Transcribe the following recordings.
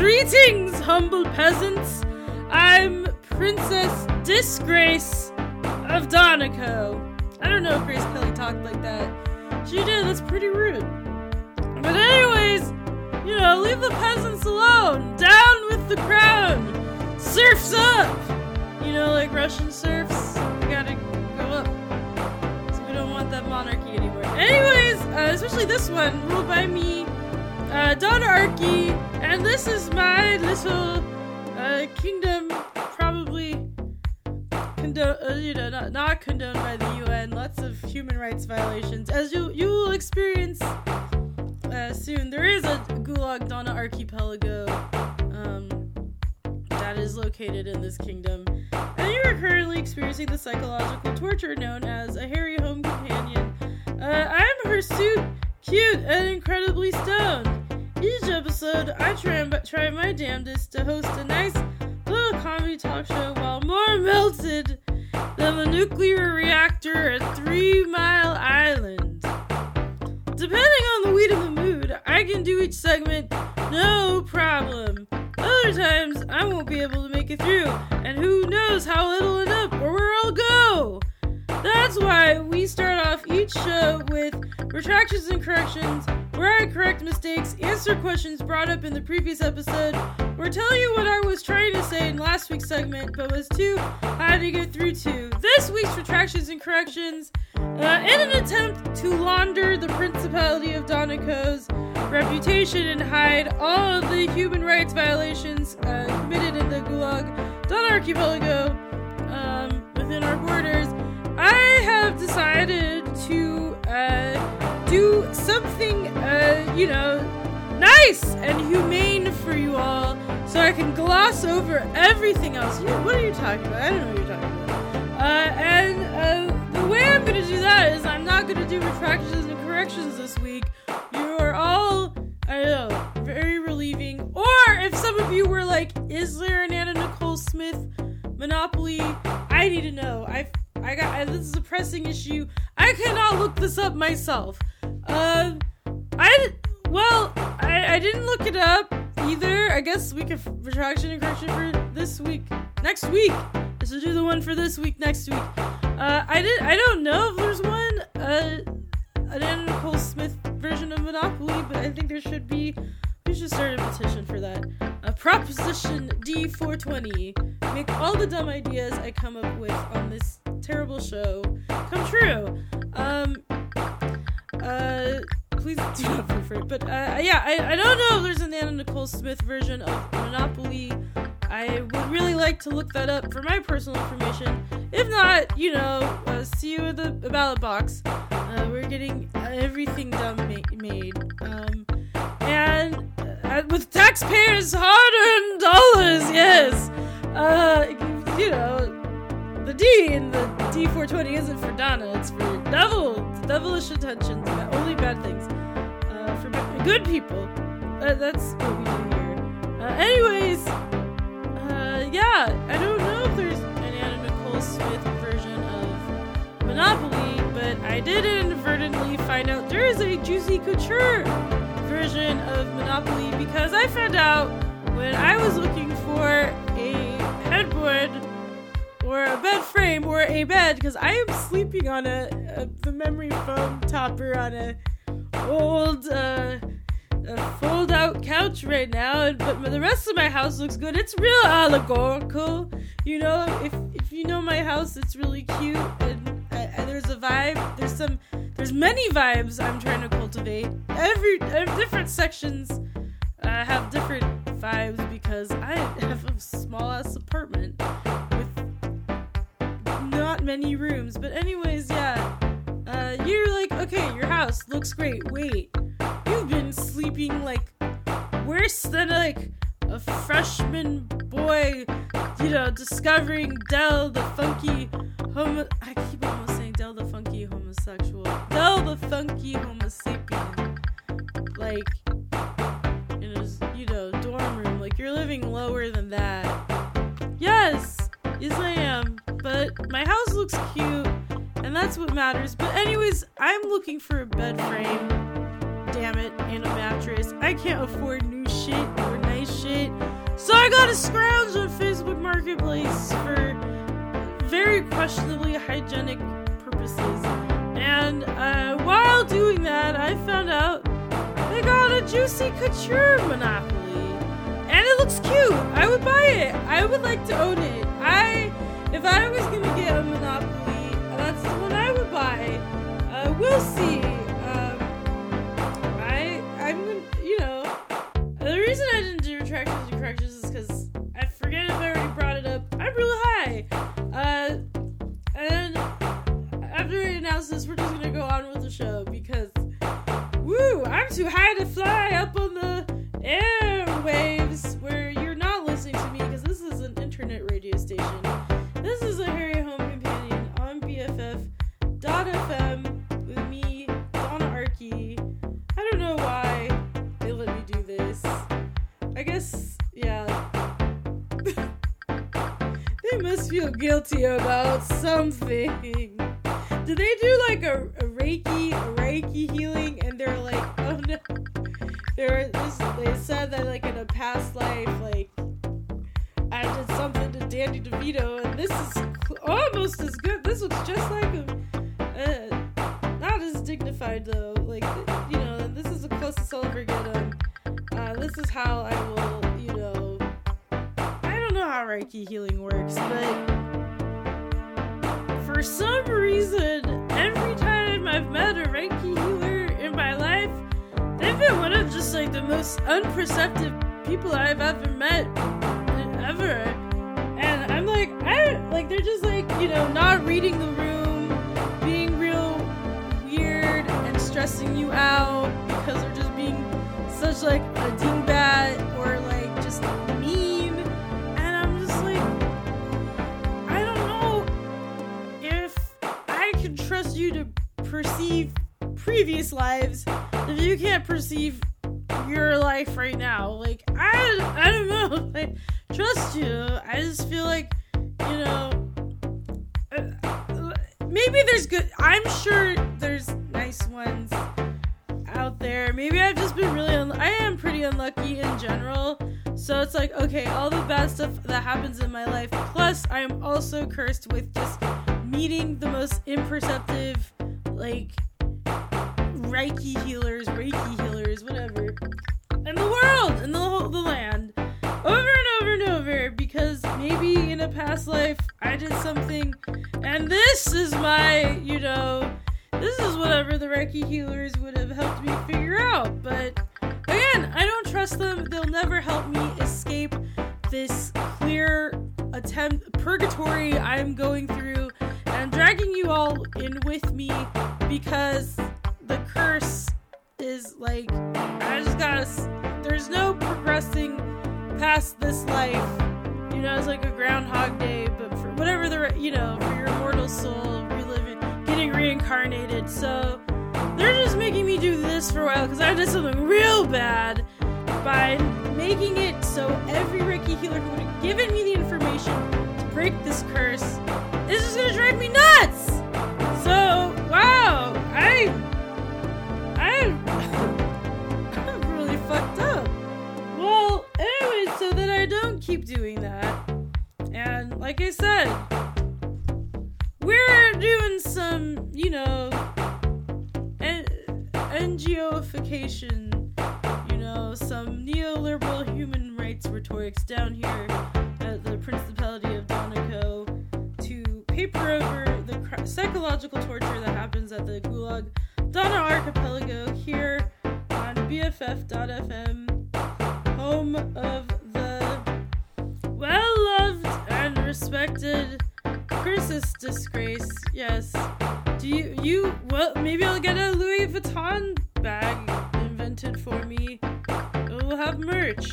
Greetings, humble peasants. I'm Princess Disgrace of Doneco. I don't know if Grace Kelly talked like that. She did, that's pretty rude. But, anyways, you know, leave the peasants alone. Down with the crown. Surfs up. You know, like Russian serfs. We gotta go up. So we don't want that monarchy anymore. Anyways, uh, especially this one, ruled by me, uh, Donna Archie, and this is my little uh, kingdom, probably condone, uh, you know, not, not condoned by the UN. Lots of human rights violations, as you you will experience uh, soon. There is a Gulag Donna Archipelago um, that is located in this kingdom, and you are currently experiencing the psychological torture known as a hairy home companion. Uh, I'm hirsute, cute, and incredibly stoned. Each episode, I try, try my damnedest to host a nice little comedy talk show while more melted than the nuclear reactor at Three Mile Island. Depending on the weed and the mood, I can do each segment no problem. Other times, I won't be able to make it through, and who knows how it'll end up or where I'll go. That's why we start off each show with retractions and corrections, where I correct mistakes, answer questions brought up in the previous episode, or tell you what I was trying to say in last week's segment but was too high to get through to. This week's retractions and corrections, uh, in an attempt to launder the Principality of Doneco's reputation and hide all of the human rights violations uh, committed in the Gulag Don Archipelago um, within our borders, I have decided to uh, do something, uh, you know, nice and humane for you all so I can gloss over everything else. You, what are you talking about? I don't know what you're talking about. Uh, and uh, the way I'm going to do that is I'm not going to do retractions and corrections this week. You are all, I don't know, very relieving. Or if some of you were like, is there an Anna Nicole Smith Monopoly? I need to know. I I got this is a pressing issue. I cannot look this up myself. Uh, I well, I, I didn't look it up either. I guess we could retraction and correction for this week, next week. This will do the one for this week, next week. Uh, I did. I don't know if there's one. Uh, an Anna Nicole Smith version of Monopoly, but I think there should be. We should start a petition for that. Uh, Proposition D420. Make all the dumb ideas I come up with on this terrible show come true. Um, uh, please do not for it. But uh, yeah, I, I don't know if there's an Anna Nicole Smith version of Monopoly. I would really like to look that up for my personal information. If not, you know, uh, see you at the ballot box. Uh, we're getting everything done ma- made. Um, and uh, with taxpayers' hard-earned dollars, yes. Uh, you know, the D in the D420 isn't for Donna. It's for devil, devilish intentions, only bad things. Uh, for good people. Uh, that's what we do here. Uh, anyways, uh, yeah, I don't know if there's an Anna Nicole Smith version of Monopoly, but I did inadvertently find out there is a Juicy Couture version of Monopoly because I found out when I was looking for a headboard or a bed frame or a bed because I am sleeping on a, a the memory foam topper on a old uh, a fold out couch right now, but the rest of my house looks good. It's real allegorical, you know. If if you know my house, it's really cute, and, and there's a vibe. There's some, there's many vibes I'm trying to cultivate. Every, every different sections uh, have different vibes because I have a small ass apartment not many rooms. But anyways, yeah. Uh, you're like, okay, your house looks great. Wait, you've been sleeping like worse than like a freshman boy, you know, discovering Del the funky homo. I keep almost saying Del the funky homosexual. Del the funky homosapien. Like, But my house looks cute, and that's what matters. But, anyways, I'm looking for a bed frame damn it, and a mattress. I can't afford new shit or nice shit. So I got a scrounge on Facebook Marketplace for very questionably hygienic purposes. And uh, while doing that, I found out they got a Juicy Couture Monopoly. And it looks cute. I would buy it. I would like to own it. I, if I was gonna get a Monopoly, that's what I would buy. Uh, we'll see. Um, I, I'm gonna, you know, the reason I didn't do retractions and corrections is because I forget if I already brought it up. I'm really high. Uh, and after we announce this, we're just gonna go on with the show because, woo, I'm too high to fly up on the airwaves where you're guilty about something. Do they do like a, a Reiki, a Reiki healing, and they're like, oh no. They're, this, they said that like in a past life, like I did something to Danny DeVito, and this is almost as good. This looks just like him. Uh, not as dignified though. Like you know, this is the closest I'll ever get him. Uh, this is how I will, Reiki healing works, but for some reason, every time I've met a Reiki healer in my life, they've been one of just like the most unperceptive people I've ever met, ever. And I'm like, I like they're just like you know not reading the room, being real weird and stressing you out because they're just being such like a dingbat or like previous lives if you can't perceive your life right now. Like I I don't know. Like trust you. I just feel like, you know, uh, maybe there's good I'm sure there's nice ones out there. Maybe I've just been really un- I am pretty unlucky in general. So it's like, okay, all the bad stuff that happens in my life. Plus, I am also cursed with just meeting the most imperceptive, like, Reiki healers, Reiki healers, whatever, in the world, in the whole the land, over and over and over. Because maybe in a past life I did something, and this is my, you know, this is whatever the Reiki healers would have helped me figure out. But again, I don't trust them. They'll never help me escape this clear attempt purgatory I'm going through. And I'm dragging you all in with me because the curse is like I just gotta. There's no progressing past this life. You know, it's like a Groundhog Day, but for whatever the you know for your immortal soul reliving, getting reincarnated. So they're just making me do this for a while because I did something real bad by making it so every Reiki healer who would have given me the information to break this curse is just gonna drive me nuts. So wow, I keep doing that, and like I said, we're doing some, you know, N- NGOification, you know, some neoliberal human rights rhetorics down here at the Principality of Donegal to paper over the psychological torture that happens at the Gulag Donna Archipelago here on BFF.fm, home of well loved and respected Princess Disgrace. Yes. Do you, you, well, maybe I'll get a Louis Vuitton bag invented for me. We'll have merch.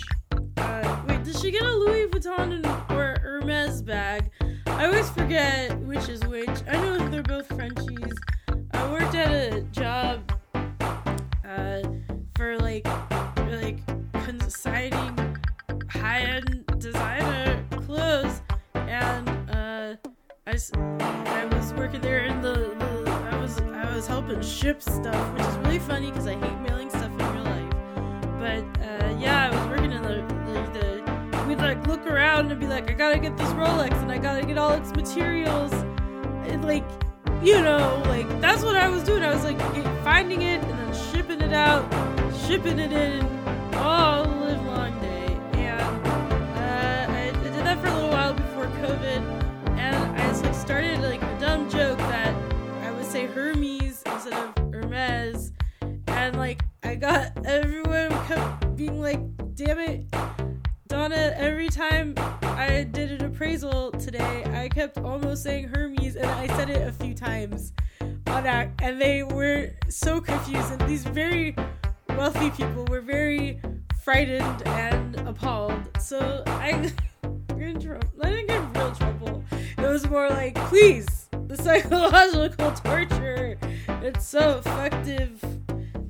Uh, wait, did she get a Louis Vuitton or Hermes bag? I always forget which is which. I know they're both Frenchies. I worked at a job uh, for like for, like high-end designer clothes, uh, I, I was working there in the, the I was I was helping ship stuff, which is really funny because I hate mailing stuff in real life. But uh, yeah, I was working in the, the, the we'd like look around and be like, I gotta get this Rolex and I gotta get all its materials, and like you know, like that's what I was doing. I was like finding it and then shipping it out, shipping it in. Oh before COVID. And I started like a dumb joke that I would say Hermes instead of Hermes. And like I got everyone kept being like, damn it, Donna, every time I did an appraisal today, I kept almost saying Hermes, and I said it a few times on that, and they were so confused. And these very wealthy people were very frightened and appalled. So I, in trouble. I didn't get in real trouble. It was more like, please, the psychological torture. It's so effective,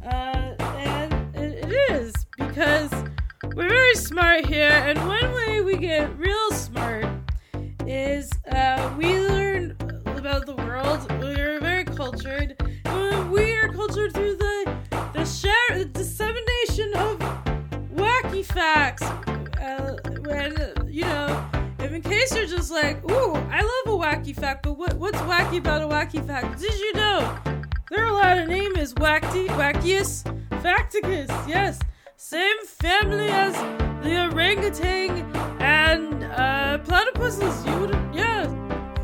uh, and it, it is because we're very smart here, and one way we get real smart is uh, we learn about the world. We're very cultured. We are cultured through the the share, the dissemination of wacky facts. Uh, when you know, if in case you're just like, "Ooh, I love a wacky fact," but what what's wacky about a wacky fact? Did you know their Latin name is Wacky Wackius Facticus? Yes same family as the orangutan and uh, platypuses. You would, yeah,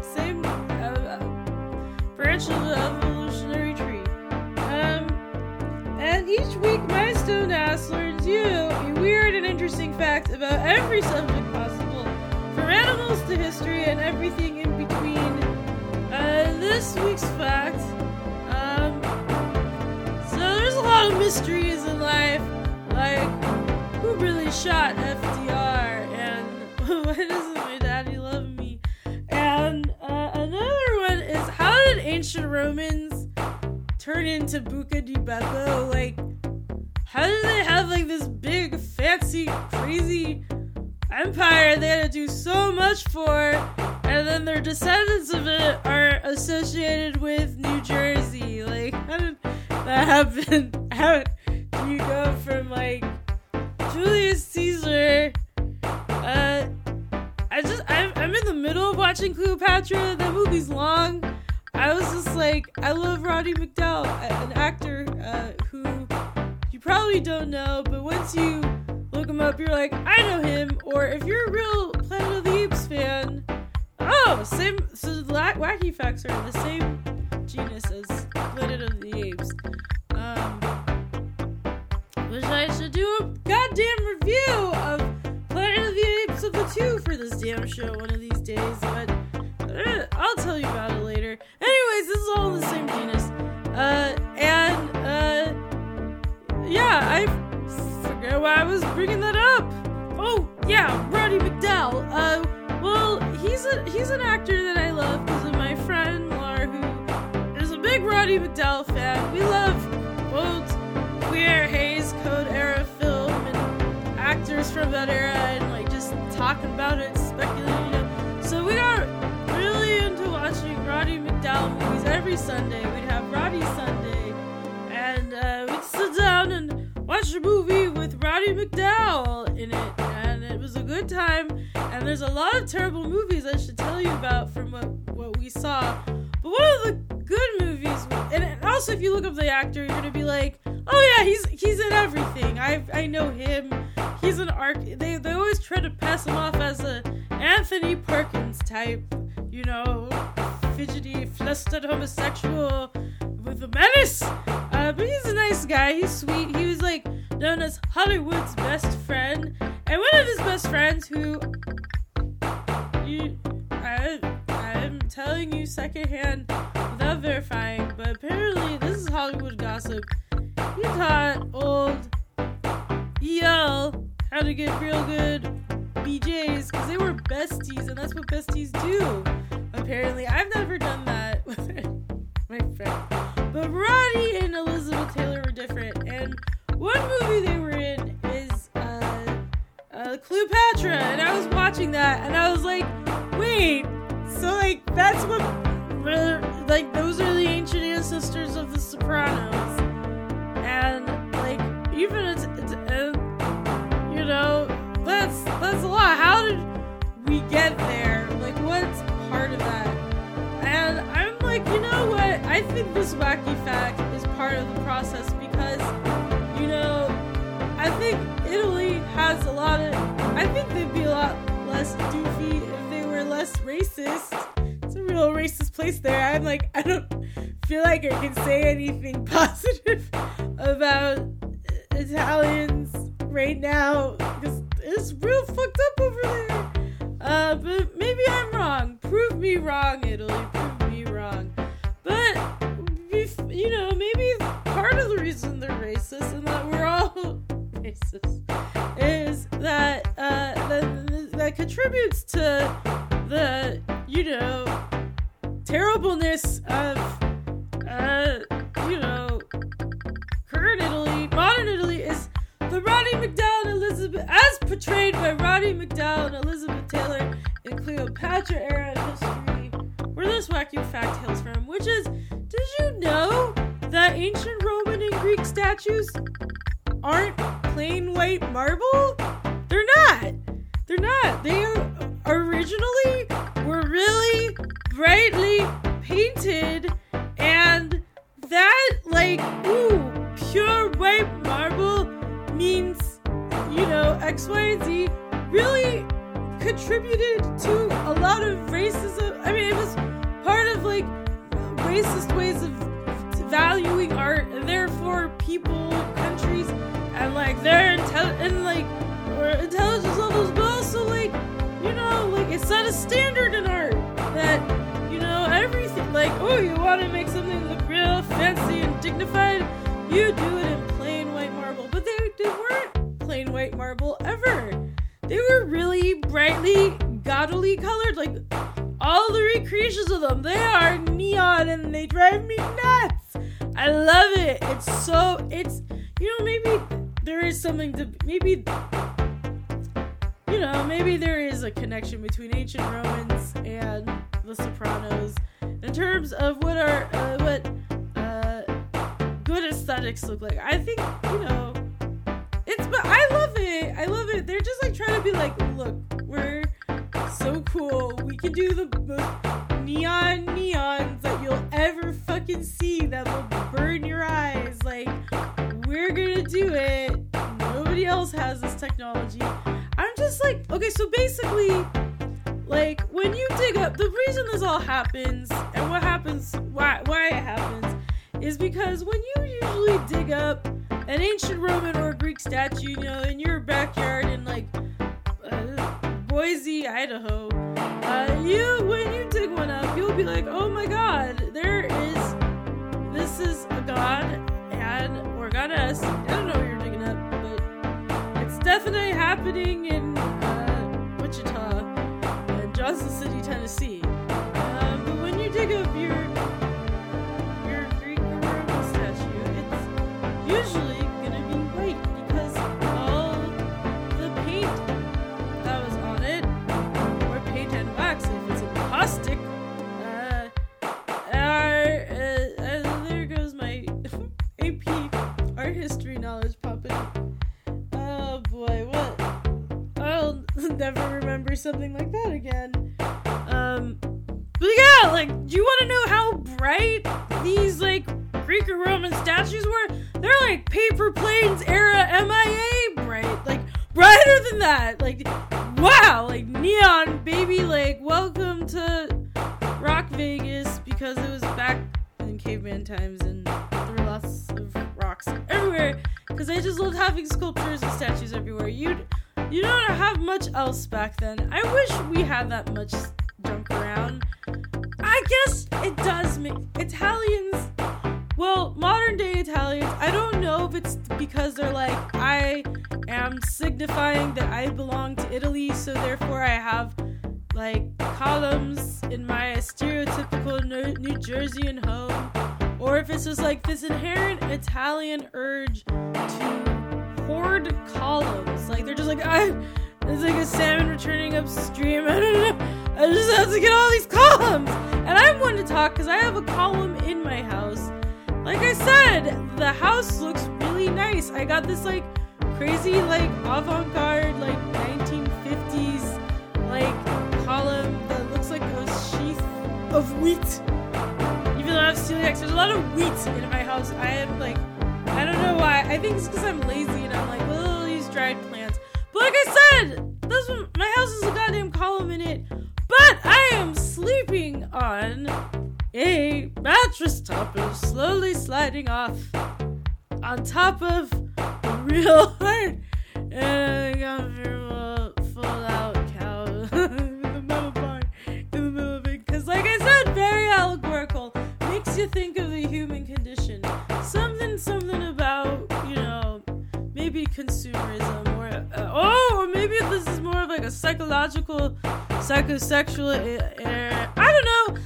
same uh, uh, branch of the and each week, my stone ass learns you a weird and interesting fact about every subject possible, from animals to history and everything in between. Uh, this week's fact. Um, so there's a lot of mysteries in life like, who really shot FDR? And why doesn't my turn into Buca di Beppo? Like, how did they have like this big, fancy, crazy empire they had to do so much for, and then their descendants of it are associated with New Jersey? Like, how did that happen? How do you go from like Julius Caesar. Uh, I just I'm, I'm in the middle of watching Cleopatra. That movie's long. I was just like, I love Roddy McDowall, an actor uh, who you probably don't know, but once you look him up, you're like, I know him. Or if you're a real Planet of the Apes fan, oh, same. So the wacky facts are in the same genus as Planet of the Apes. Um, Wish I should do a goddamn review of Planet of the Apes of the Two for this damn show one of these days, but uh, I'll tell you about it later. Anyways, this is all the same genus. Uh, and, uh, yeah, I forget why I was bringing that up. Oh, yeah, Roddy McDowall. Uh, well, he's a he's an actor that I love because of my friend Laura, who is a big Roddy McDowall fan. We love old queer Hays Code era film and actors from that era and like just talking about it, speculating. Watching Roddy McDowall movies every Sunday. We'd have Roddy Sunday, and uh, we'd sit down and watch a movie with Roddy McDowall in it, and it was a good time. And there's a lot of terrible movies I should tell you about from what what we saw. But one of the good movies, and also if you look up the actor, you're gonna be like, oh yeah, he's he's in everything. I I know him. He's an arc. They they always try to pass him off as a Anthony Perkins type, you know, fidgety, flustered homosexual with a menace. Uh, but he's a nice guy. He's sweet. He was like known as Hollywood's best friend, and one of his best friends who you I I'm telling you secondhand without verifying, but apparently this is Hollywood gossip. He taught old EL how to get real good BJs because they were besties, and that's what besties do. Apparently, I've never done that with my friend. But Roddy and Elizabeth Taylor were different, and one movie they were in is uh, uh, Cleopatra, and I was watching that, and I was like, wait, so like that's what, like those are the ancient ancestors of the Sopranos and like even it's, it's uh, you know that's that's a lot how did we get there? Like, what's part of that? And I'm like, you know what? I think this wacky fact is part of the process because, you know, I think Italy has a lot of. I think they'd be a lot less doofy if they were less racist. It's a real racist place there. I'm like, I don't feel like I can say anything positive about Italians right now because it's real fucked up over there. Uh, but maybe I'm wrong. Prove me wrong, Italy. Prove me wrong. But you know, maybe part of the reason they're racist and that we're all racist is that uh, that, that contributes to the you know terribleness of uh, you know portrayed by Roddy McDowall and Elizabeth Taylor in Cleopatra era history, where this wacky fact hails from, which is, did you know that ancient Roman and Greek statues aren't plain white marble? They're not. They're not. They originally were really brightly painted and that like ooh pure white marble means you know X, Y, and Z really contributed to a lot of racism. I mean, it was part of like racist ways of valuing art, and therefore people, countries, and like their intel and like intelligence levels, but also like you know like it set a standard in art that you know everything like oh you want to make something look real fancy and dignified, you do it in plain white marble, but they they weren't plain white marble ever. They were really brightly, gaudily colored. Like all the recreations of them, they are neon and they drive me nuts. I love it. It's so it's you know maybe there is something to maybe you know maybe there is a connection between ancient Romans and The Sopranos in terms of what are uh, what uh, good aesthetics look like. I think you know it's but I love it. I love it. They're just like trying to be like, look, we're so cool. We can do the most neon neons that you'll ever fucking see that will burn your eyes. Like, we're gonna do it. Nobody else has this technology. I'm just like, okay, so basically, like when you dig up the reason this all happens and what happens why why it happens is because when you usually dig up an ancient Roman or Greek statue, you know, in your backyard in like uh, Boise, Idaho, uh, you when you dig one up, you'll be like, oh my god, there is this is a god and or goddess. I don't know what you're digging up, but it's definitely happening in uh, Wichita and Johnson City, Tennessee. Never remember something like that again. Um, but yeah, like, do you want to know how bright these like Greek or Roman statues were? They're like paper planes era MIA bright, like brighter than that. Like, wow, like neon, baby. Like, welcome to Rock Vegas because it was back in caveman times and there were lots of rocks everywhere. Because I just loved having sculptures and statues everywhere. You you don't have much else back then. I wish we had that much junk around. I guess it does make Italians. Well, modern day Italians, I don't know if it's because they're like, I am signifying that I belong to Italy, so therefore I have like columns in my stereotypical New, New Jerseyan home, or if it's just like this inherent Italian urge to hoard columns. Like they're just like, ah, I, it's like a salmon returning upstream. I don't know. I just have to get all these columns. And I'm one to talk because I have a column in my house. Like I said, the house looks really nice. I got this like crazy, like avant garde, like 1950s, like column that looks like a sheath of wheat. Even though I have celiac, there's a lot of wheat in my house. I am like, I don't know why. I think it's because I'm lazy and I'm like, well, I'll use dried plants. But like I said, this one, my house is a goddamn column in it. But I am sleeping on a mattress topper, slowly sliding off on top of real hard and I comfortable full out Makes you think of the human condition. Something, something about, you know, maybe consumerism or, uh, oh, or maybe this is more of like a psychological, psychosexual. Uh, I don't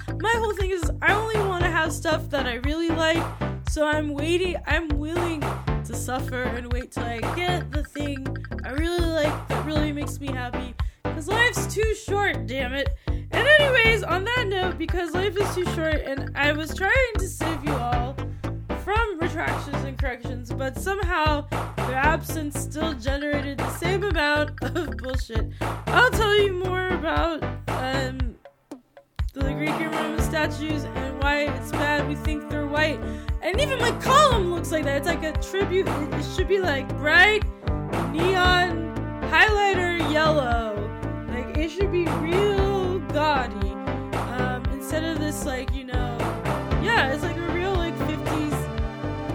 know. My whole thing is I only want to have stuff that I really like. So I'm waiting, I'm willing to suffer and wait till I get the thing I really like that really makes me happy. Because life's too short, damn it. And, anyways, on that note, because life is too short, and I was trying to save you all from retractions and corrections, but somehow their absence still generated the same amount of bullshit. I'll tell you more about um, the Greek and Roman statues and why it's bad we think they're white. And even my column looks like that. It's like a tribute. It should be like bright neon highlighter yellow. It should be real gaudy. Um, instead of this like, you know, yeah, it's like a real like 50s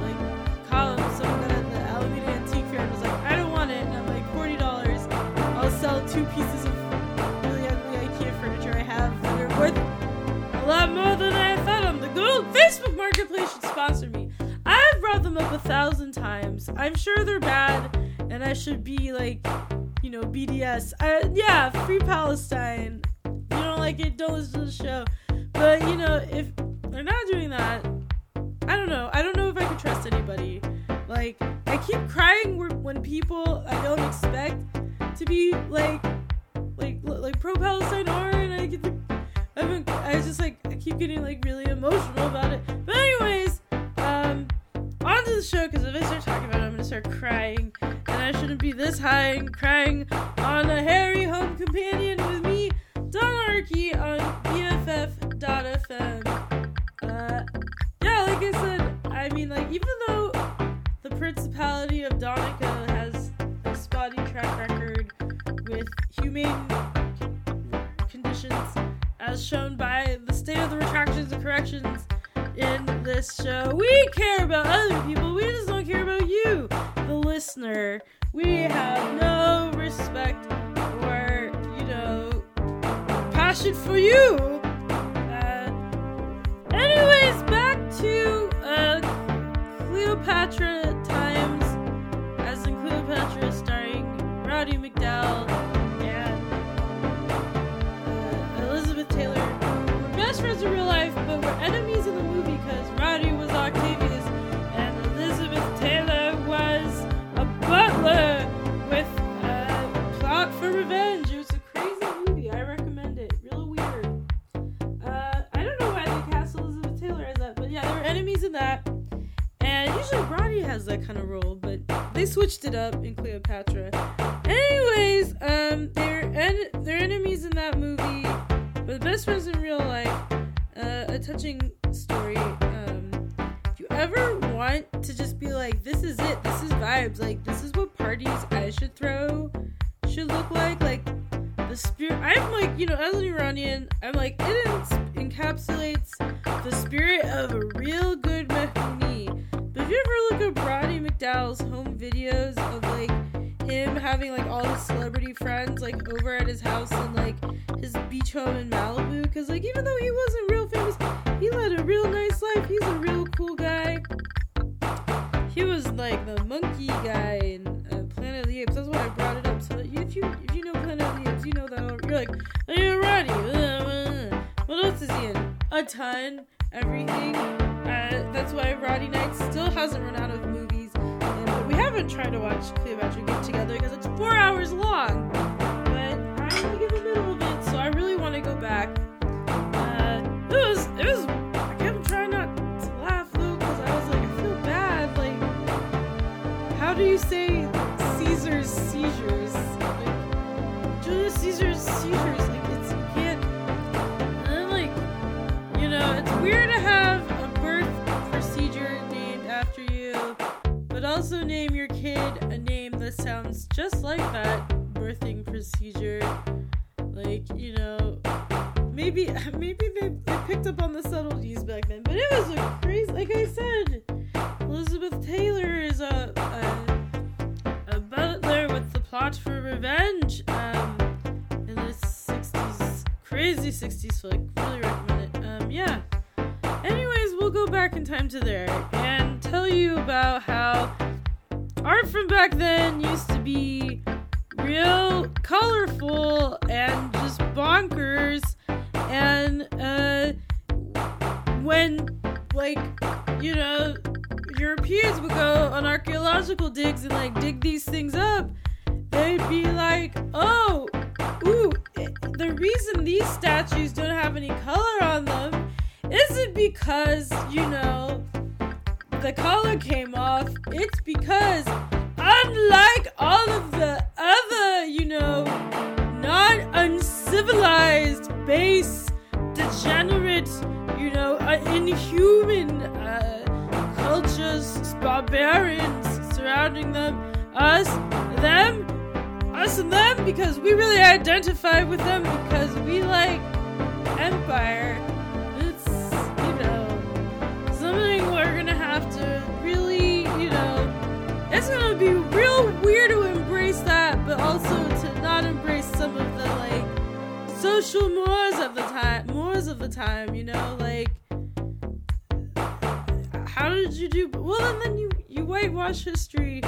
like column. Someone got at the Alameda Antique Fair and was like, I don't want it. And I'm like, $40. I'll sell two pieces of really ugly IKEA furniture I have that are worth a lot more than I thought them. The good old Facebook Marketplace should sponsor me. I've brought them up a thousand times. I'm sure they're bad, and I should be like, you know, BDS. Uh, yeah, free Palestine. You don't like it? Don't listen to the show. But you know, if they're not doing that, I don't know. I don't know if I can trust anybody. Like, I keep crying when people I don't expect to be like, like, like pro Palestine are, and I get I've been, I just like, I keep getting like really emotional about it. But anyways, on to the show because if I start talking about it, I'm gonna start crying, and I shouldn't be this high and crying on a hairy home companion with me, Don Arky on BFF.fm. Uh, yeah, like I said, I mean, like even though the Principality of Donica has a spotty track record with humane conditions as shown by the state of the retractions and corrections in this show. We care about other people, we just don't care about you, the listener. We have no respect or, you know, passion for you. Uh, anyways, back to uh, Cleopatra times, as in Cleopatra starring Roddy McDowall. A name that sounds just like that birthing procedure. Like, you know, maybe maybe they, they picked up on the subtleties back then, but it was a crazy. Like I said, Elizabeth Taylor is a a, a butler with the plot for revenge. Um, in this '60s crazy '60s flick. Really recommend it. Um, yeah. Anyways, we'll go back in time to there and tell you about how art from back then used to be real colorful and just bonkers. And uh when like you know europeans would go on archaeological digs and like dig these things up they'd be like oh ooh the reason these statues don't have any color on them isn't because you know the collar came off it's because unlike all of the other, you know, non uncivilized, base, degenerate, you know, uh, inhuman uh, cultures, barbarians surrounding them, us, them, us and them, because we really identify with them because we like empire. You know, it's gonna be real weird to embrace that, but also to not embrace some of the like social mores of the time, mores of the time. You know, like how did you do? Well, and then you you whitewash history,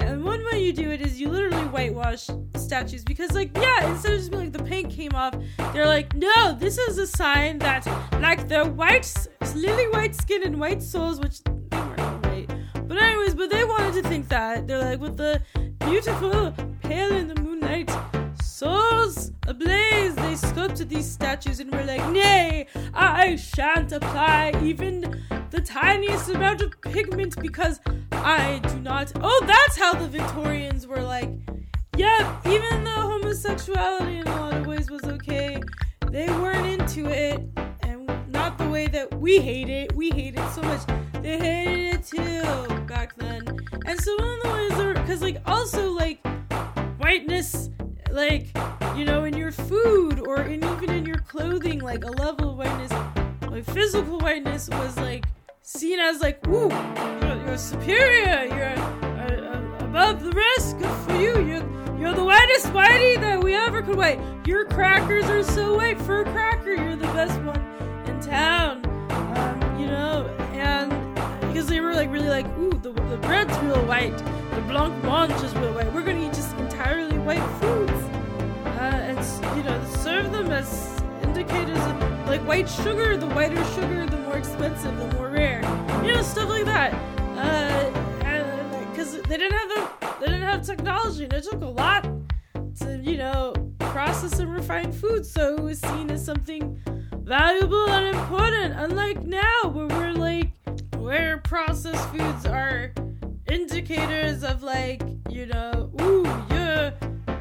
and one way you do it is you literally whitewash statues because, like, yeah, instead of just being like the paint came off, they're like, no, this is a sign that like the white, lily white skin and white souls, which but anyways, but they wanted to think that they're like with the beautiful pale in the moonlight souls ablaze. They sculpted these statues and were like, nay, I shan't apply even the tiniest amount of pigment because I do not. Oh, that's how the Victorians were like, yeah, even though homosexuality in a lot of ways was okay, they weren't into it, and not the way that we hate it. We hate it so much. They hated it too back then. And so one of the ways are because like also like whiteness like you know in your food or in even in your clothing like a level of whiteness like physical whiteness was like seen as like ooh you're, you're superior. You're uh, uh, above the rest. Good for you. You're, you're the whitest whitey that we ever could white. Your crackers are so white. For a cracker you're the best one in town because they were like really like ooh the, the bread's real white. The blanc mange is real white. We're gonna eat just entirely white foods. Uh, and you know serve them as indicators of like white sugar. The whiter sugar the more expensive the more rare. You know stuff like that. Because they didn't have the they didn't have technology and it took a lot to you know process and refine food. So it was seen as something valuable and important. Unlike now where we're like where processed foods are indicators of like you know ooh you're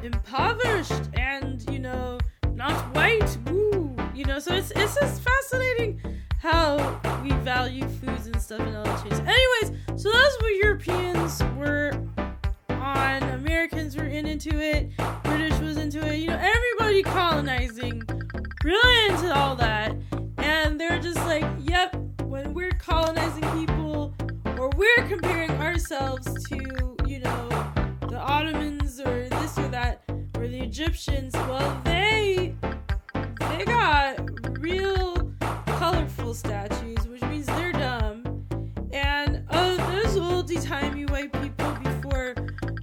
impoverished and you know not white ooh you know. So it's it's just fascinating how we value foods and stuff and all changes anyways so that's what europeans were on americans were in into it british was into it you know everybody colonizing really into all that. And they're just like yep colonizing people or we're comparing ourselves to you know the ottomans or this or that or the egyptians well they they got real colorful statues which means they're dumb. And oh those oldie timey white people before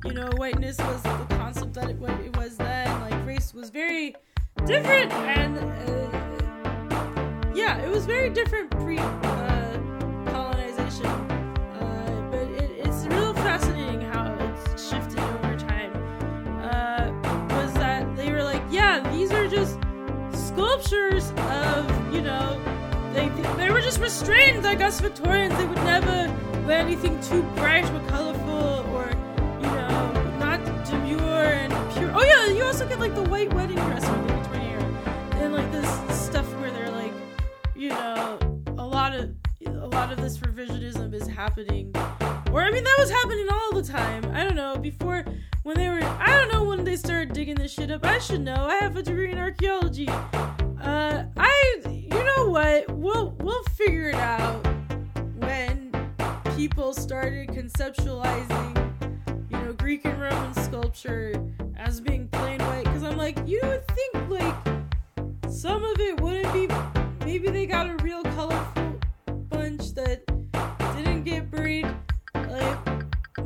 you know whiteness was the concept that it, what it was then like race was very different and uh, yeah it was very different pre uh, know they, they were just restrained like us victorians they would never wear anything too bright or colorful or you know not demure and pure oh yeah you also get like the white wedding dress from the victorian era and like this stuff where they're like you know a lot of. A lot of this revisionism is happening. Or, I mean, that was happening all the time. I don't know, before, when they were, I don't know when they started digging this shit up. I should know. I have a degree in archaeology. Uh, I, you know what? We'll, we'll figure it out when people started conceptualizing, you know, Greek and Roman sculpture as being plain white. Because I'm like, you would think, like, some of it wouldn't be, maybe they got a real colorful bunch that didn't get buried like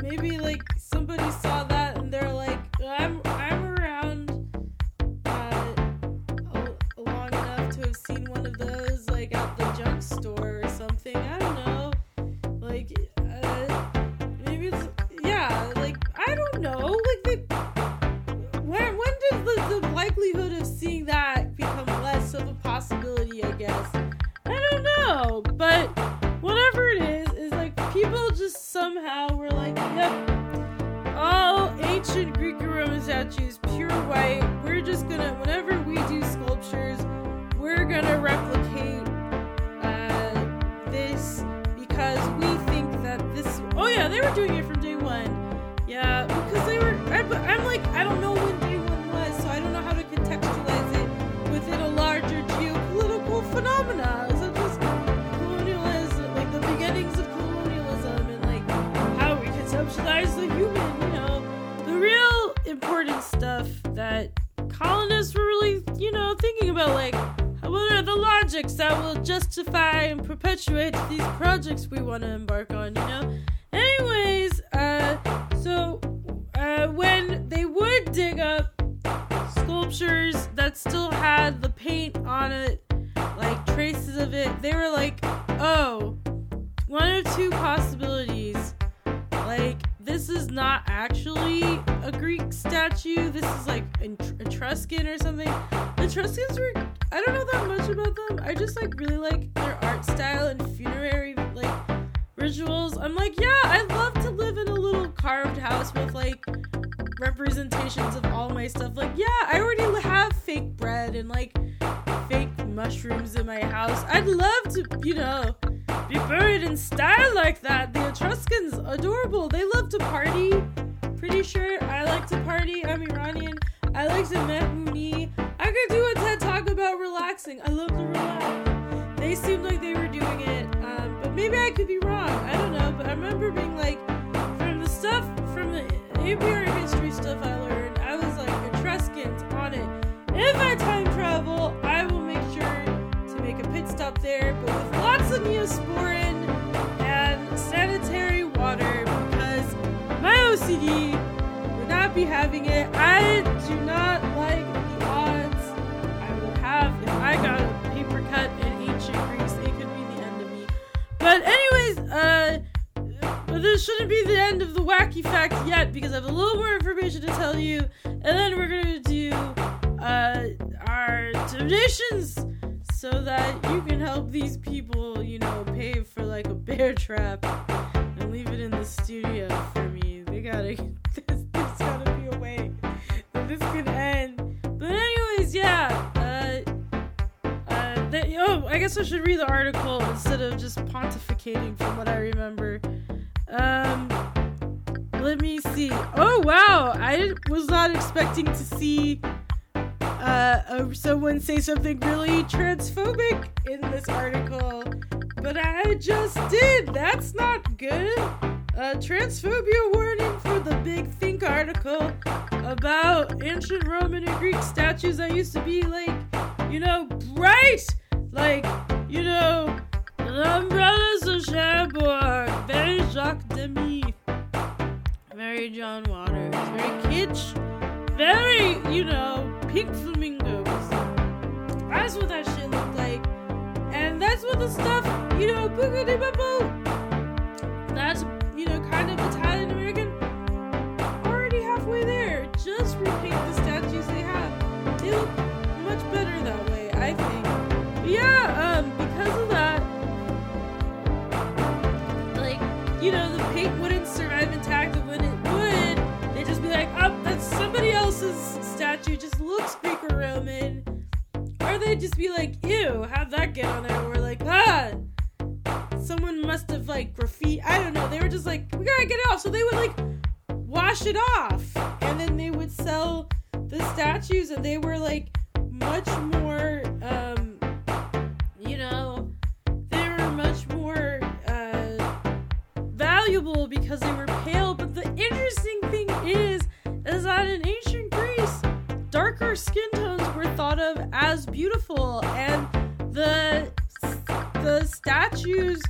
maybe like somebody saw that like at the projects we want to embark to party. I'm Iranian. I like to mehmuni. I could do a TED talk about relaxing. I love to relax. They seemed like they were doing it, um, but maybe I could be wrong. I don't know. But I remember being like, from the stuff, from the APR history stuff I learned, I was like, Etruscans on it. If I time travel, I will make sure to make a pit stop there, but with lots of neosporin and sanitary water because my OCD not be having it. I do not like the odds I would have if I got a paper cut in ancient Greece. It could be the end of me. But anyways, uh, this shouldn't be the end of the wacky fact yet because I have a little more information to tell you, and then we're gonna do uh our donations so that you can help these people, you know, pay for like a bear trap and leave it in the studio for me. They gotta, there's, there's gotta be a way that this can end. But anyways, yeah. Uh, uh, they, oh, I guess I should read the article instead of just pontificating from what I remember. Um, let me see. Oh wow, I was not expecting to see uh, someone say something really transphobic in this article, but I just did. That's not good. Uh, transphobia warning for the Big Think article about ancient Roman and Greek statues that used to be like, you know, bright, like, you know, umbrellas of Cherbourg, very Jacques Demy, very John Waters, very kitsch, very, you know, pink flamingos. That's what that shit looked like. And that's what the stuff, you know, boogity boo That's, you know, kind of Italian American. Already halfway there. Just repaint the statues they have. They look much better that way, I think. But yeah, um, because of that, like, you know, the paint wouldn't survive intact, and when it would, they'd just be like, oh, that's somebody else's statue, just looks Greek or Roman. Or they'd just be like, ew, how'd that get on there? We're like, ah, someone must have like graffiti. I don't know. They were just like, we gotta get it off. So they would like wash it off, and then they would sell the statues, and they were like much more, um, you know, they were much more uh, valuable because they were pale. But the interesting thing is, is that in ancient Greece, darker skin tones were thought of as beautiful, and the the statues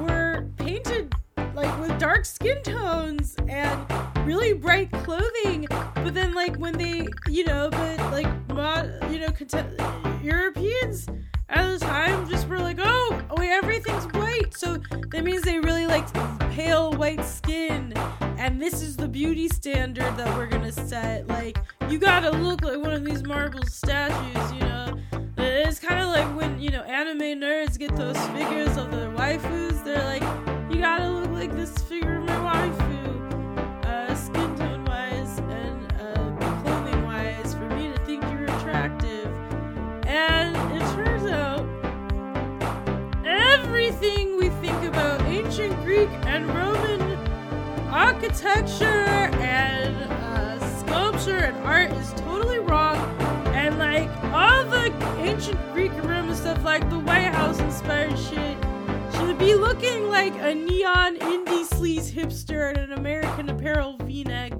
were painted like with dark skin tones and really bright clothing but then like when they you know but like mod, you know cont- europeans at the time just were like oh, oh wait everything's white. So that means they really liked pale white skin and this is the beauty standard that we're gonna set. Like you gotta look like one of these marble statues you know it's kind of like when you know anime nerds get those figures of their waifus they're like you gotta look like this figure of my waifu. Uh, skin tone wise and uh, clothing wise for me to think you're attractive. And it turns out everything we think about ancient greek and roman architecture and uh, sculpture and art is totally wrong. And like ancient greek room and stuff like the white house inspired shit should be looking like a neon indie sleaze hipster in an American Apparel V-neck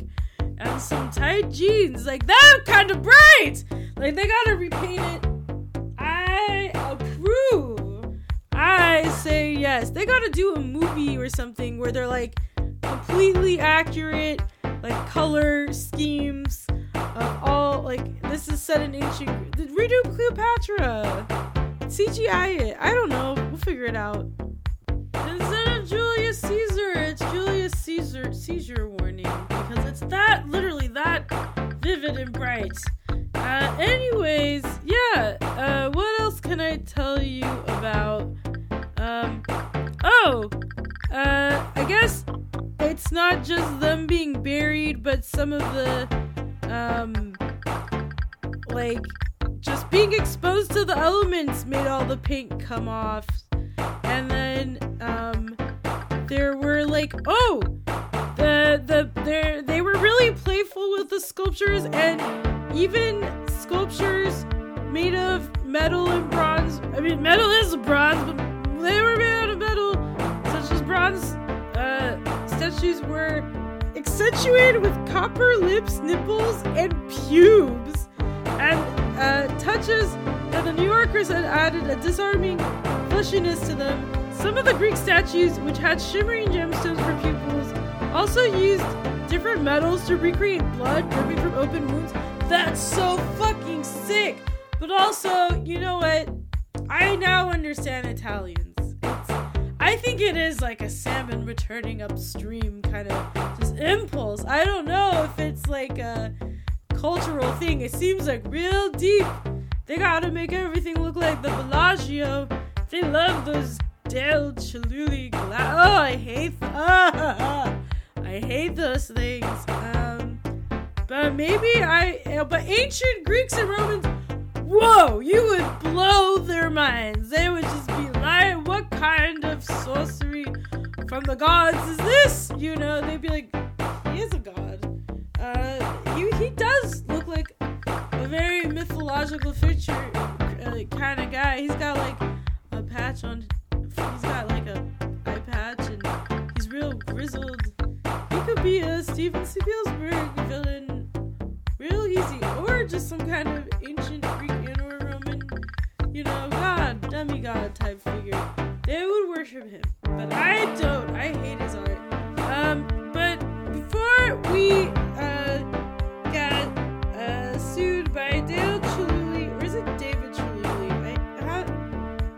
and some tight jeans. Like that kind of bright. Like they gotta repaint it. I approve. I say yes. They gotta do a movie or something where they're like completely accurate, like color schemes of all. Like this is set in ancient. Redo Cleopatra. CGI it. I don't know. We'll figure it out. Instead of Julius Caesar, it's Julius Caesar seizure warning because it's that literally that vivid and bright. Uh, anyways, yeah. Uh, what else can I tell you about? Um, oh, uh, I guess it's not just them being buried, but some of the, um, like just being exposed to the elements made all the paint come off. And then um there were like oh the the they were really playful with the sculptures and even sculptures made of metal and bronze. I mean metal is bronze, but they were made out of metal, such as bronze uh statues were accentuated with copper lips, nipples, and pubes. And uh, touches that the New Yorkers had added a disarming fleshiness to them. Some of the Greek statues, which had shimmering gemstones for pupils, also used different metals to recreate blood dripping from open wounds. That's so fucking sick! But also, you know what? I now understand Italians. It is like a salmon returning upstream kind of just impulse. I don't know if it's like a cultural thing. It seems like real deep. They gotta make everything look like the Bellagio. They love those Del Chihuly gla- Oh, I hate. Th- I hate those things. Um, but maybe I. But ancient Greeks and Romans. Whoa! You would blow their minds. They would just be like, "What kind of sorcery from the gods is this?" You know, they'd be like, "He is a god." Uh, he, he does look like a very mythological figure uh, kind of guy. He's got like a patch on. He's got like a eye patch, and he's real grizzled. He could be a Steven Spielberg villain, real easy, or just some kind of ancient Greek you know, god, demigod type figure. They would worship him, but I don't. I hate his art. Um, but before we uh, got uh, sued by Dale Chihuly, or is it David Chihuly? I,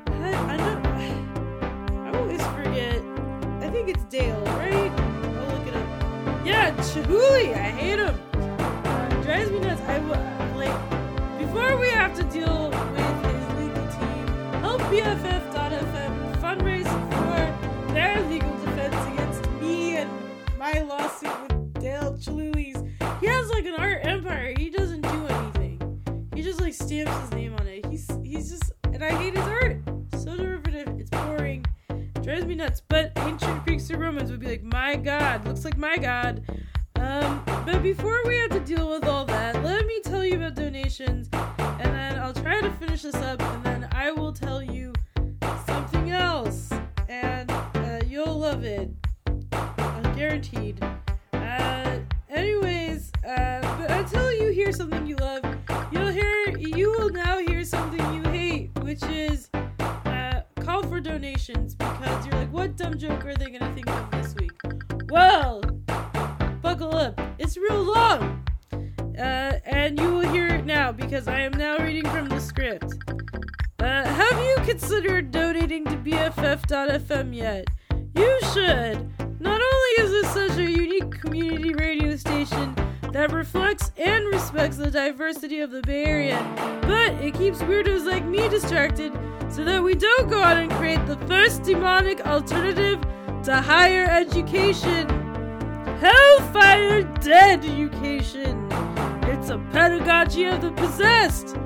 I, I don't. I always forget. I think it's Dale, right? I'll look it up. Yeah, Chihuly. I hate him. Uh, drives me nuts. I like before we have to deal BFF.fm fundraise for their legal defense against me and my lawsuit with Dale Chihuly's. He has like an art empire. He doesn't do anything. He just like stamps his name on it. He's he's just and I hate his art. So derivative. It's boring. Drives me nuts. But ancient Greeks and Romans would be like, my God, looks like my God. Um, but before we have to deal with all that, let me tell you about donations, and then I'll try to finish this up, and then which is uh, call for donations because you're like, what dumb joke are they gonna think of this week? Well, buckle up, it's real long. Uh, and you will hear it now because I am now reading from the script. Uh, have you considered donating to BFF.fm yet? You should. Not only is this such a unique community radio station that reflects and respects the diversity of the Bay Area, but it keeps weirdos like me distracted so that we don't go out and create the first demonic alternative to higher education. Hellfire Dead Education. It's a pedagogy of the possessed.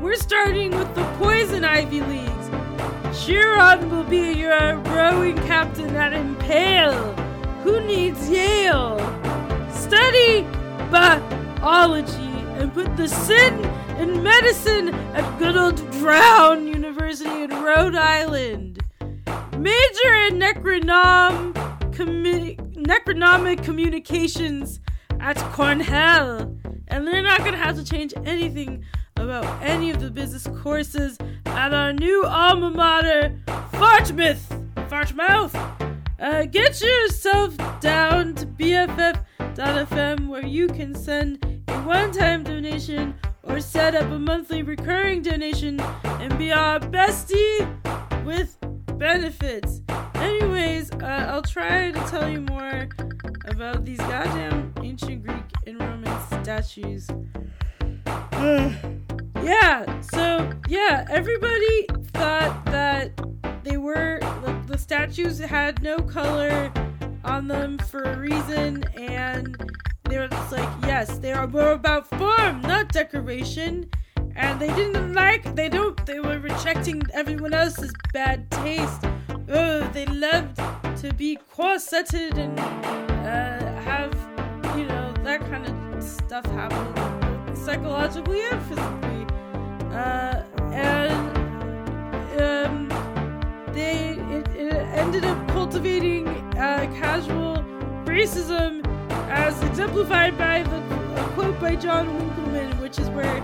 We're starting with the Poison Ivy Leagues. Chiron will be your rowing captain at Impale. Who needs Yale? Study biology and put the sin in medicine at good old Drown University in Rhode Island. Major in necronom, commu- necronomic communications at Cornell. And they're not going to have to change anything about any of the business courses at our new alma mater, Fartmouth. Fartmouth. Uh, get yourself down to BFF.fm where you can send a one time donation or set up a monthly recurring donation and be our bestie with benefits. Anyways, uh, I'll try to tell you more about these goddamn ancient Greek and Roman statues. yeah, so yeah, everybody thought that they were the, the statues had no color on them for a reason, and they were just like, yes, they are more about form, not decoration. And they didn't like, they don't, they were rejecting everyone else's bad taste. Oh, they loved to be corseted and uh, have, you know, that kind of stuff happen psychologically and physically. Uh, and um, they ended up cultivating uh, casual racism as exemplified by the quote by John Winckelmann, which is where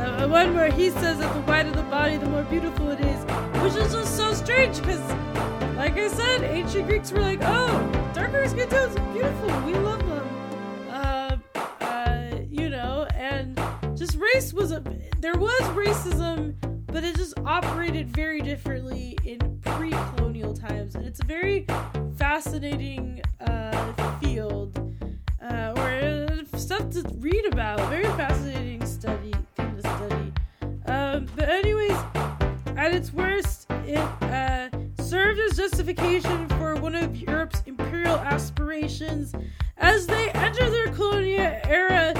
uh, one where he says that the whiter the body, the more beautiful it is, which is just so strange because, like I said, ancient Greeks were like, oh, darker skin tones beautiful, we love them. Uh, uh, you know, and just race was a there was racism, but it just operated very differently in pre-colonial times, and it's a very fascinating uh, field uh, or uh, stuff to read about. Very fascinating study thing to study. Um, but anyways, at its worst, it uh, served as justification for one of Europe's imperial aspirations as they enter their colonial era.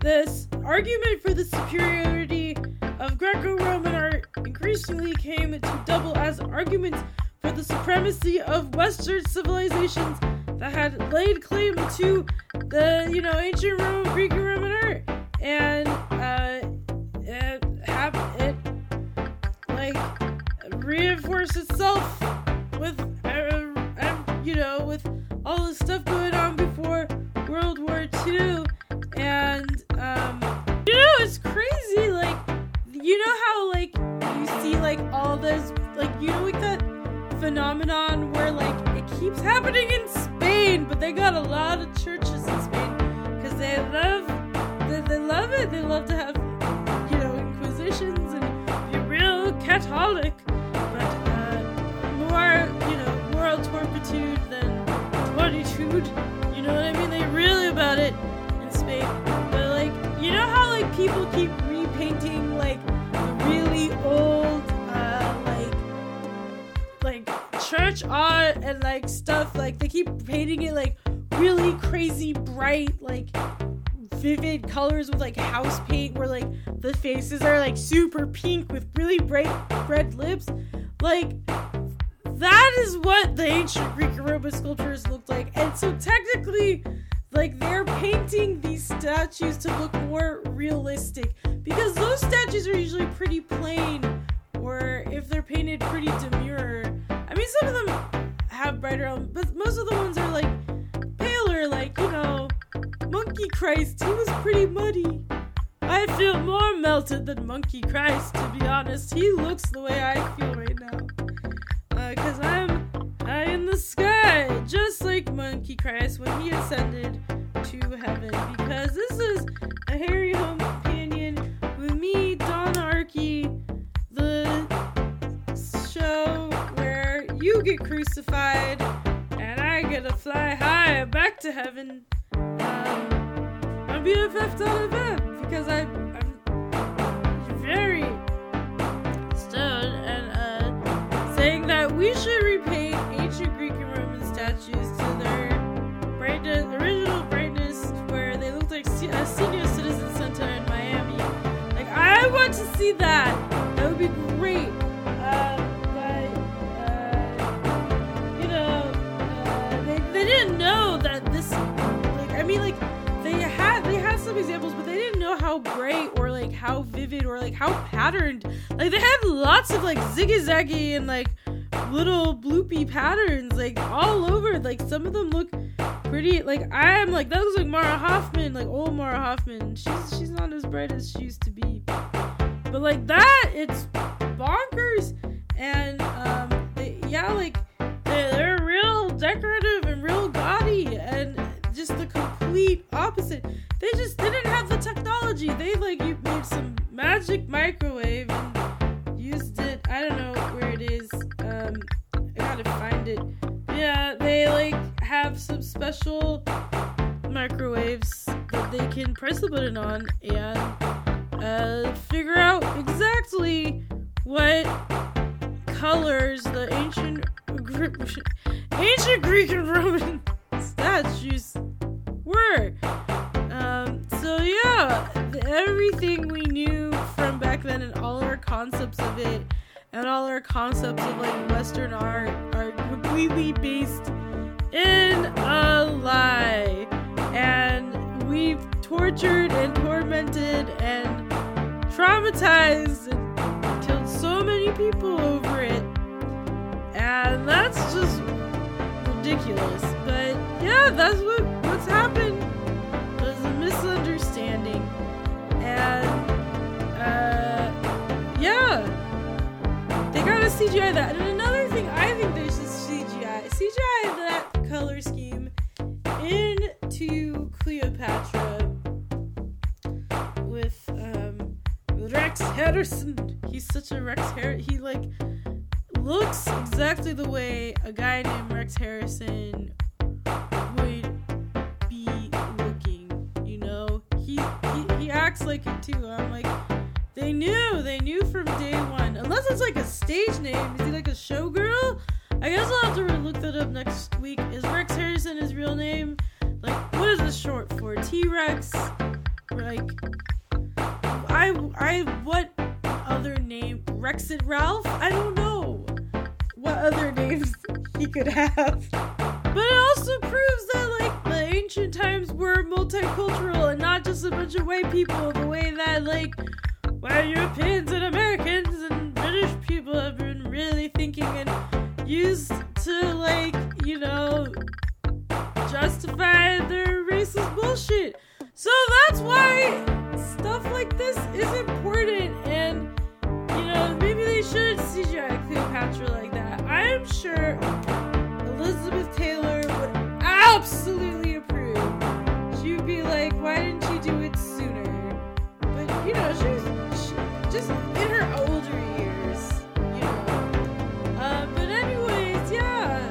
This argument for the superiority of Greco-Roman art increasingly came to double as arguments for the supremacy of Western civilizations that had laid claim to the you know ancient Rome, Greek and Roman art, and uh, it have it like reinforce itself with keeps happening in Spain, but they got a lot of churches in Spain because they love they, they love it. They love to have you know inquisitions and be real Catholic, but uh, more you know moral turpitude than fortitude. You know what I mean? They really about it in Spain, but like you know how like people keep art and like stuff like they keep painting it like really crazy bright like vivid colors with like house paint where like the faces are like super pink with really bright red lips like that is what the ancient Greek Roman sculptures looked like. And so technically, like they're painting these statues to look more realistic because those statues are usually pretty plain, or if they're painted pretty demure. I mean, some of them have brighter, but most of the ones are like paler, like you know, Monkey Christ. He was pretty muddy. I feel more melted than Monkey Christ, to be honest. He looks the way I feel right now. Because uh, I'm high in the sky, just like Monkey Christ when he ascended to heaven. Because this is a Hairy Home Companion with me, Don Arky, the show you get crucified and I get to fly high back to heaven. Um, on BFF.fm because I, I'm very stoned and uh, saying that we should repaint ancient Greek and Roman statues to their brightness, original brightness, where they looked like a senior citizen center in Miami. Like I want to see that. That would be great. Examples, but they didn't know how bright or like how vivid or like how patterned. Like they had lots of like zigzaggy and like little bloopy patterns like all over. Like some of them look pretty. Like I'm like that looks like Mara Hoffman, like old Mara Hoffman. She's she's not as bright as she used to be, but like that, it's bonkers. And um, they, yeah, like they're, they're real decorative and real gaudy and just the complete opposite. They just didn't have the technology. They like you made some magic microwave and used it. I don't know where it is. Um, I gotta find it. Yeah, they like have some special microwaves that they can press the button on and uh, figure out exactly what colors the ancient ancient Greek and Roman statues were. Um, so yeah, everything we knew from back then and all our concepts of it and all our concepts of like Western art are completely based in a lie. And we've tortured and tormented and traumatized and killed so many people over it. And that's just ridiculous. But yeah, that's what happened. There's a misunderstanding, and uh, yeah, they gotta CGI that. And another thing, I think they should CGI CGI that color scheme into Cleopatra with um, Rex Harrison. He's such a Rex Harrison. He like looks exactly the way a guy named Rex Harrison would acts like it too. I'm like, they knew, they knew from day one. Unless it's like a stage name. Is he like a showgirl? I guess I'll have to look that up next week. Is Rex Harrison his real name? Like, what is this short for? T Rex? Like, I I what other name? Rex Rexit Ralph? I don't know what other names he could have. But it also proves that like the ancient times were multicultural and not just a bunch of white people the way that like well Europeans and Americans and British people have been really thinking and used to like, you know, justify their racist bullshit. So that's why stuff like this is important and you know, maybe they should CGI Cleopatra like that. I'm sure Elizabeth Taylor would absolutely approve. She would be like, why didn't you do it sooner? But you know, she was she, just in her older years, you know. Uh, but anyways, yeah.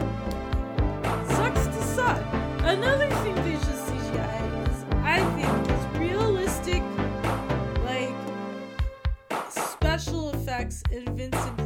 Sucks to suck. Another thing they should CGI is, I think, is realistic, like special effects in Vincent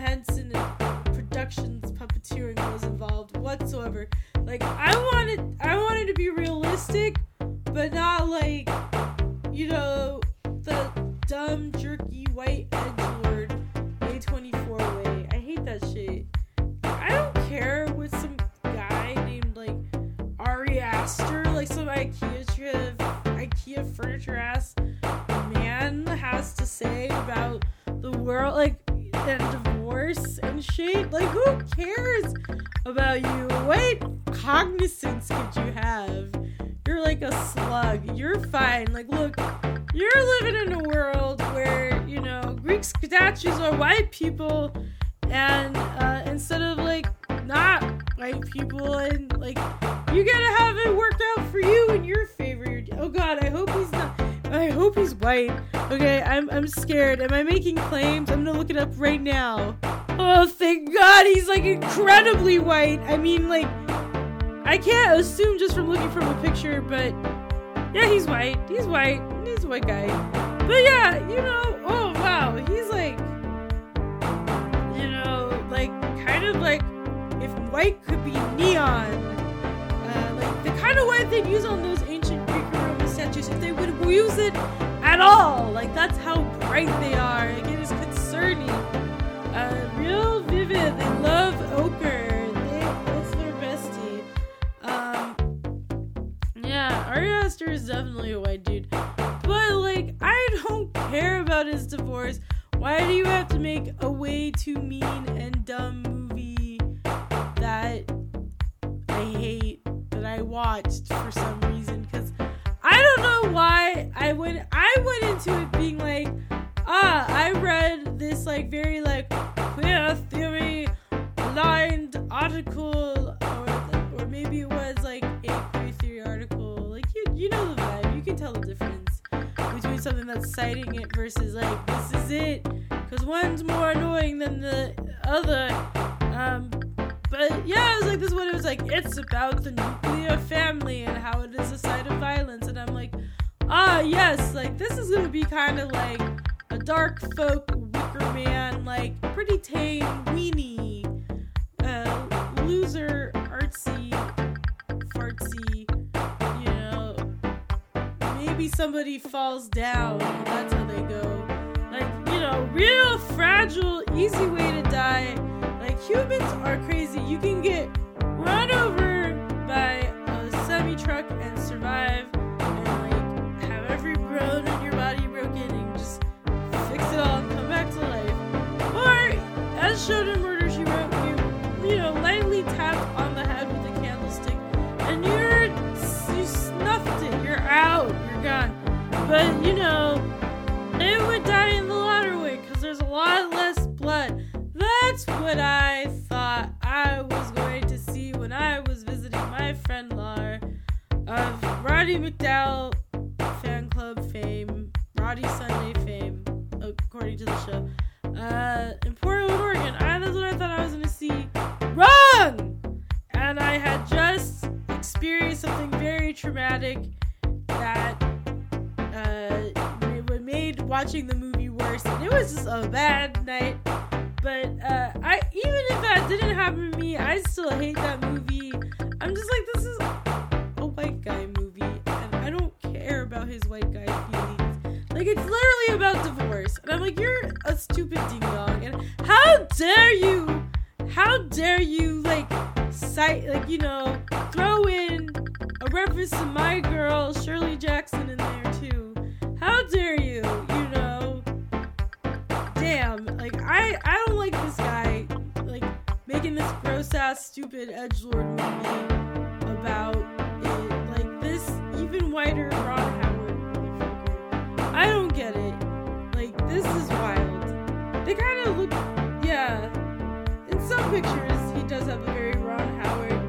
Henson and productions puppeteering was involved whatsoever. Like I wanted, I wanted to be realistic, but not like you know the dumb jerky white edgelord A24 way. I hate that shit. I don't care what some guy named like Ari Aster, like some IKEA IKEA furniture ass man has to say about the world, like and and shit. Like who cares about you? What cognizance could you have? You're like a slug. You're fine. Like look, you're living in a world where you know Greek statues are white people, and uh, instead of like not white people, and like you gotta have it work out for you in your favor. Oh God, I hope he's not. I hope he's white. Okay, I'm I'm scared. Am I making claims? I'm gonna look it up right now. Oh, thank God, he's like incredibly white. I mean, like, I can't assume just from looking from a picture, but yeah, he's white. He's white. He's a white guy. But yeah, you know, oh wow, he's like, you know, like kind of like if white could be neon, uh, like the kind of white they'd use on those ancient Greek if they would use it at all. Like that's how bright they are. Like it is concerning. Uh, real vivid. They love ochre. They, it's their bestie. Um, yeah, Ari Aster is definitely a white dude. But like, I don't care about his divorce. Why do you have to make a way too mean and dumb movie that I hate that I watched for some reason? I went into it being like, ah, I read this like very like queer theory aligned article or or maybe it was like a queer theory article. Like you you know the vibe. You can tell the difference between something that's citing it versus like this is it because one's more annoying than the other. Um, but yeah, it was like this one. It was like it's about the nuclear family and how it is a site of violence, and I'm like, ah, yes, like this is gonna be kind of like a dark folk Wicker Man, like pretty tame weenie, uh, loser artsy, fartsy, you know. Maybe somebody falls down, that's how they go. Like you know, real fragile, easy way to die. Like humans are crazy. You can get run over by a semi truck and survive, bone your body broken, and just fix it all and come back to life. Or, as shown in Murder She Wrote, you you know lightly tapped on the head with a candlestick, and you're you snuffed it. You're out. You're gone. But you know, it would die in the latter way because there's a lot less blood. That's what I thought I was going to see when I was visiting my friend Lar of Roddy McDowall fan club fame, Roddy Sunday fame, according to the show. Uh, in Portland, Oregon. I, that's what I thought I was to see. Wrong! And I had just experienced something very traumatic that uh, made watching the movie worse. And it was just a bad night. But but uh, I even if that didn't happen to me, I still hate that movie. I'm just like, it's literally about divorce, and I'm like, you're a stupid ding dong, and how dare you? How dare you like cite like you know throw in a reference to my girl Shirley Jackson in there too? How dare you? You know, damn. Like I I don't like this guy like making this gross ass stupid edge lord movie about it. Like this even whiter Ron. I don't get it. Like this is wild. They kind of look yeah. In some pictures, he does have a very Ron Howard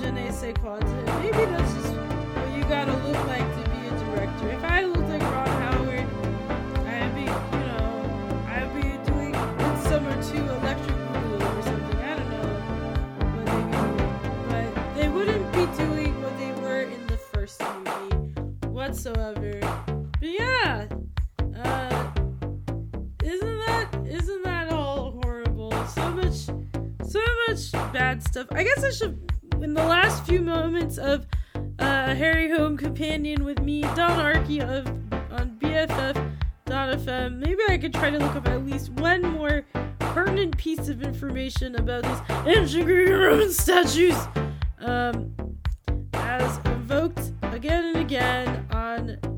je ne sais quoi. Maybe that's just what you gotta look like to be a director. If I looked like Ron Howard, I'd be, you know, I'd be doing Midsommar 2 Electric Boogaloo or something. I don't know what they'd. But they wouldn't be doing what they were in the first movie whatsoever. But yeah, uh, isn't that isn't that all horrible? So much, so much bad stuff. I guess I should, in the last few moments of uh, Hairy Home Companion with me, Don Arky of on BFF.fm. Maybe I could try to look up at least one more pertinent piece of information about these ancient Greek and Roman statues, um, as evoked again and again on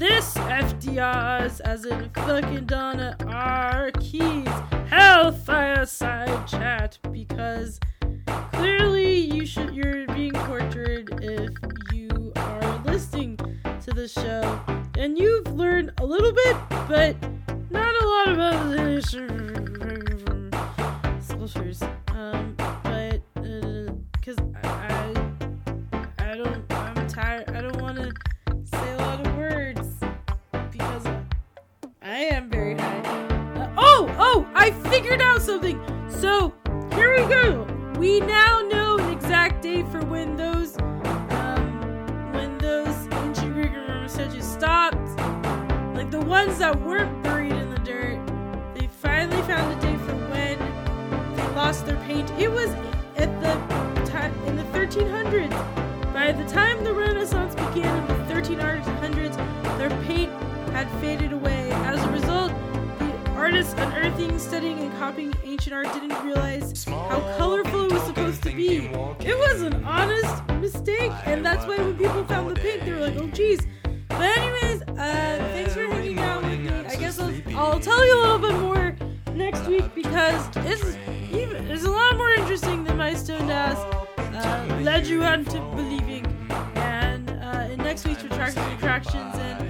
this FDR's, as in fucking Donna R. Keys, Hellfire Side Chat, because clearly you should you're being tortured if you are listening to the show, and you've learned a little bit, but not a lot about the sculptures. Um, I figured out something. So here we go. We now know an exact date for when those, um, when those ancient Greek and Roman statues stopped. Like the ones that weren't buried in the dirt. They finally found a date for when they lost their paint. It was at the time in the 1300s. By the time the Renaissance began in the 1300s, their paint had faded away. Artists unearthing, studying, and copying ancient art didn't realize how colorful it was supposed to be. It was an honest mistake, and that's why when people found the paint, they were like, "Oh, geez." But anyways, uh, thanks for hanging out with me. I guess I'll, I'll tell you a little bit more next week because it's even it's a lot more interesting than my stoned ass uh, led you on to believing. And uh, in next week's retractions and attractions and